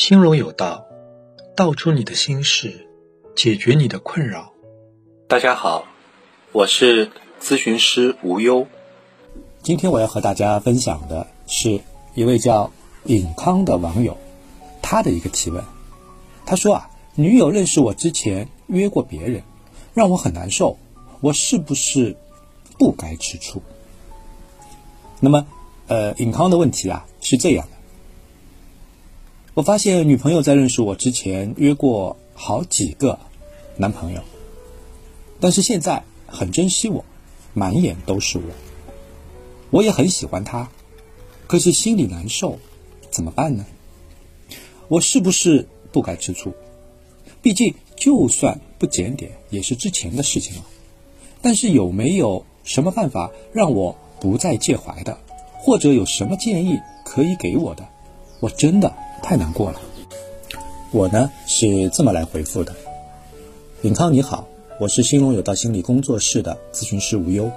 心容有道，道出你的心事，解决你的困扰。大家好，我是咨询师无忧。今天我要和大家分享的是一位叫尹康的网友，他的一个提问。他说啊，女友认识我之前约过别人，让我很难受，我是不是不该吃醋？那么，呃，尹康的问题啊是这样的。我发现女朋友在认识我之前约过好几个男朋友，但是现在很珍惜我，满眼都是我。我也很喜欢她，可是心里难受，怎么办呢？我是不是不该吃醋？毕竟就算不检点，也是之前的事情了。但是有没有什么办法让我不再介怀的？或者有什么建议可以给我的？我真的。太难过了，我呢是这么来回复的：尹康你好，我是兴隆有道心理工作室的咨询师无忧。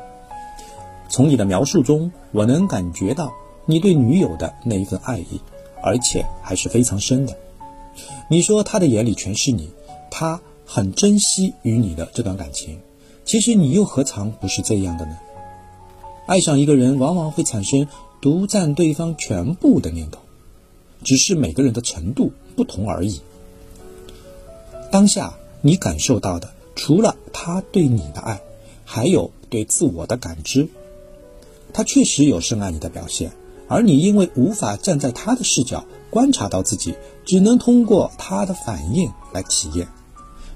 从你的描述中，我能感觉到你对女友的那一份爱意，而且还是非常深的。你说他的眼里全是你，他很珍惜与你的这段感情。其实你又何尝不是这样的呢？爱上一个人，往往会产生独占对方全部的念头。只是每个人的程度不同而已。当下你感受到的，除了他对你的爱，还有对自我的感知。他确实有深爱你的表现，而你因为无法站在他的视角观察到自己，只能通过他的反应来体验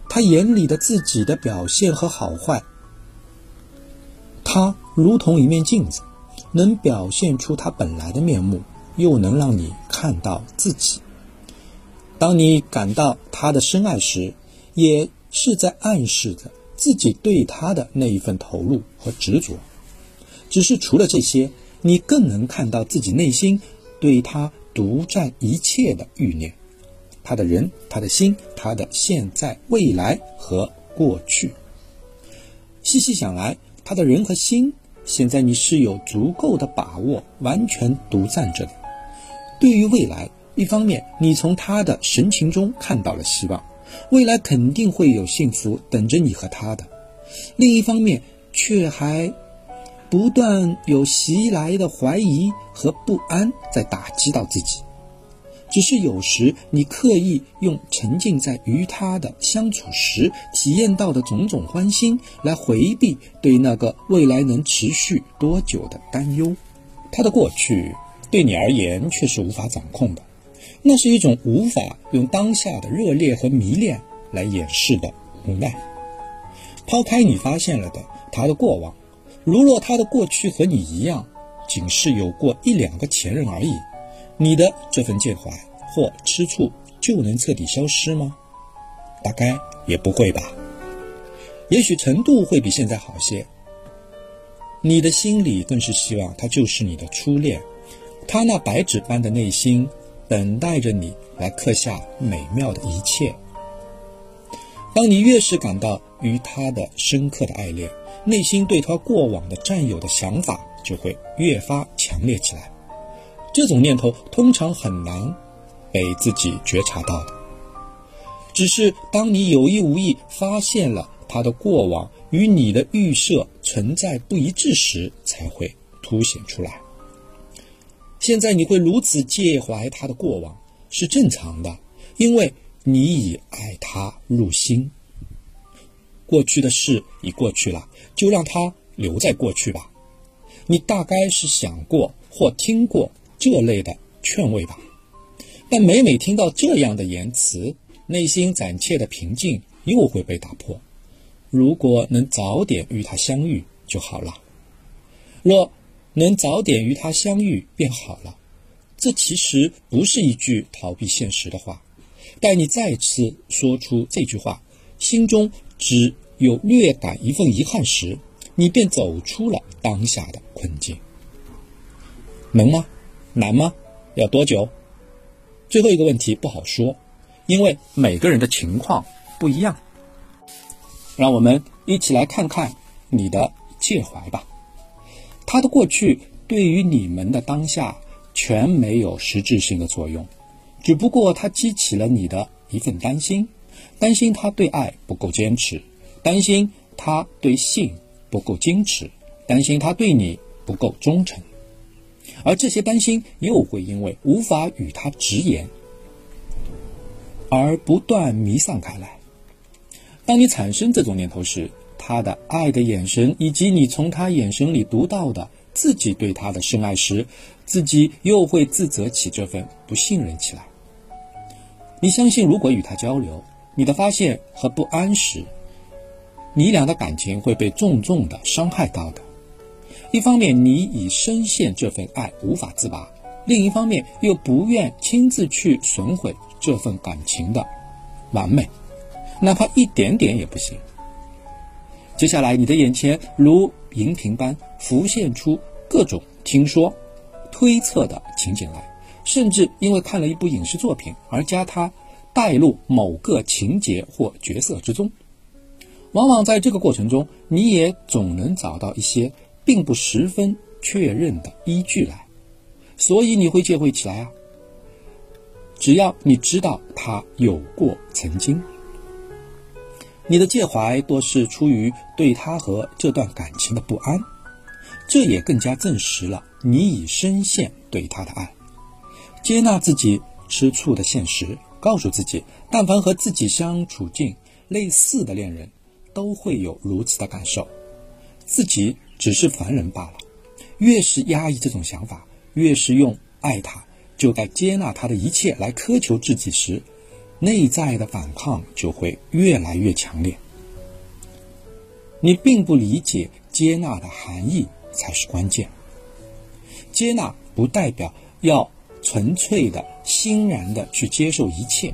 他眼里的自己的表现和好坏。他如同一面镜子，能表现出他本来的面目。又能让你看到自己。当你感到他的深爱时，也是在暗示着自己对他的那一份投入和执着。只是除了这些，你更能看到自己内心对他独占一切的欲念。他的人，他的心，他的现在、未来和过去。细细想来，他的人和心，现在你是有足够的把握，完全独占着的。对于未来，一方面你从他的神情中看到了希望，未来肯定会有幸福等着你和他的；另一方面，却还不断有袭来的怀疑和不安在打击到自己。只是有时你刻意用沉浸在与他的相处时体验到的种种欢心，来回避对那个未来能持续多久的担忧。他的过去。对你而言却是无法掌控的，那是一种无法用当下的热烈和迷恋来掩饰的无奈。抛开你发现了的他的过往，如若他的过去和你一样，仅是有过一两个前任而已，你的这份介怀或吃醋就能彻底消失吗？大概也不会吧。也许程度会比现在好些。你的心里更是希望他就是你的初恋。他那白纸般的内心，等待着你来刻下美妙的一切。当你越是感到与他的深刻的爱恋，内心对他过往的占有的想法就会越发强烈起来。这种念头通常很难被自己觉察到的，只是当你有意无意发现了他的过往与你的预设存在不一致时，才会凸显出来。现在你会如此介怀他的过往是正常的，因为你已爱他入心。过去的事已过去了，就让它留在过去吧。你大概是想过或听过这类的劝慰吧，但每每听到这样的言辞，内心暂且的平静又会被打破。如果能早点与他相遇就好了。若。能早点与他相遇便好了，这其实不是一句逃避现实的话。待你再次说出这句话，心中只有略感一份遗憾时，你便走出了当下的困境。能吗？难吗？要多久？最后一个问题不好说，因为每个人的情况不一样。让我们一起来看看你的介怀吧。他的过去对于你们的当下全没有实质性的作用，只不过它激起了你的一份担心，担心他对爱不够坚持，担心他对性不够矜持，担心他对你不够忠诚，而这些担心又会因为无法与他直言，而不断弥散开来。当你产生这种念头时，他的爱的眼神，以及你从他眼神里读到的自己对他的深爱时，自己又会自责起这份不信任起来。你相信，如果与他交流，你的发现和不安时，你俩的感情会被重重的伤害到的。一方面，你已深陷这份爱无法自拔；另一方面，又不愿亲自去损毁这份感情的完美，哪怕一点点也不行。接下来，你的眼前如荧屏般浮现出各种听说、推测的情景来。甚至因为看了一部影视作品而将它带入某个情节或角色之中，往往在这个过程中，你也总能找到一些并不十分确认的依据来，所以你会介怀起来啊。只要你知道他有过曾经，你的介怀多是出于对他和这段感情的不安，这也更加证实了你已深陷对他的爱。接纳自己吃醋的现实，告诉自己，但凡和自己相处近类似的恋人，都会有如此的感受，自己只是凡人罢了。越是压抑这种想法，越是用爱他就该接纳他的一切来苛求自己时，内在的反抗就会越来越强烈。你并不理解接纳的含义才是关键。接纳不代表要。纯粹的、欣然的去接受一切，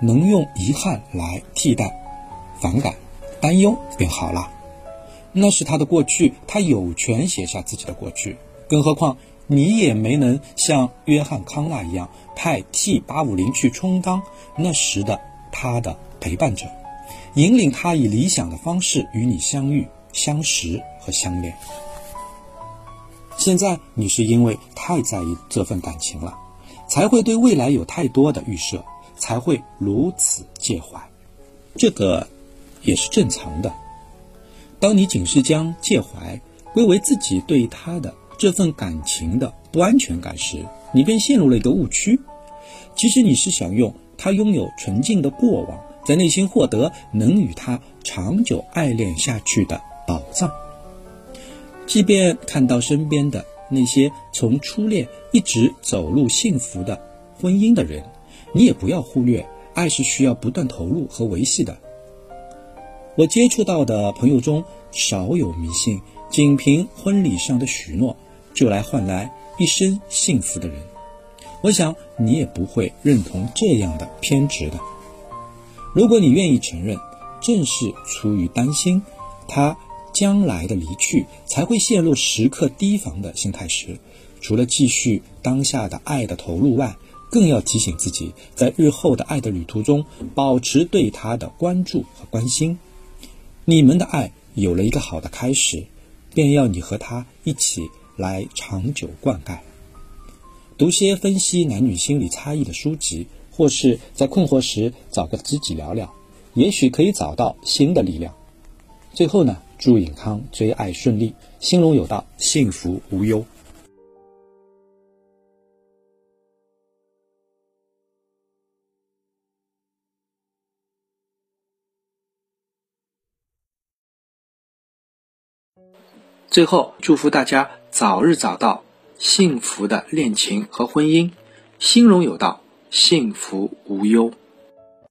能用遗憾来替代反感、担忧便好了。那是他的过去，他有权写下自己的过去。更何况你也没能像约翰康纳一样派 T 八五零去充当那时的他的陪伴者，引领他以理想的方式与你相遇、相识和相恋。现在你是因为太在意这份感情了，才会对未来有太多的预设，才会如此介怀。这个也是正常的。当你仅是将介怀归为自己对他的这份感情的不安全感时，你便陷入了一个误区。其实你是想用他拥有纯净的过往，在内心获得能与他长久爱恋下去的宝藏。即便看到身边的那些从初恋一直走入幸福的婚姻的人，你也不要忽略，爱是需要不断投入和维系的。我接触到的朋友中少有迷信，仅凭婚礼上的许诺就来换来一生幸福的人。我想你也不会认同这样的偏执的。如果你愿意承认，正是出于担心他。将来的离去才会陷入时刻提防的心态时，除了继续当下的爱的投入外，更要提醒自己，在日后的爱的旅途中，保持对他的关注和关心。你们的爱有了一个好的开始，便要你和他一起来长久灌溉。读些分析男女心理差异的书籍，或是在困惑时找个知己聊聊，也许可以找到新的力量。最后呢？祝尹康追爱顺利，兴隆有道，幸福无忧。最后，祝福大家早日找到幸福的恋情和婚姻，心荣有道，幸福无忧。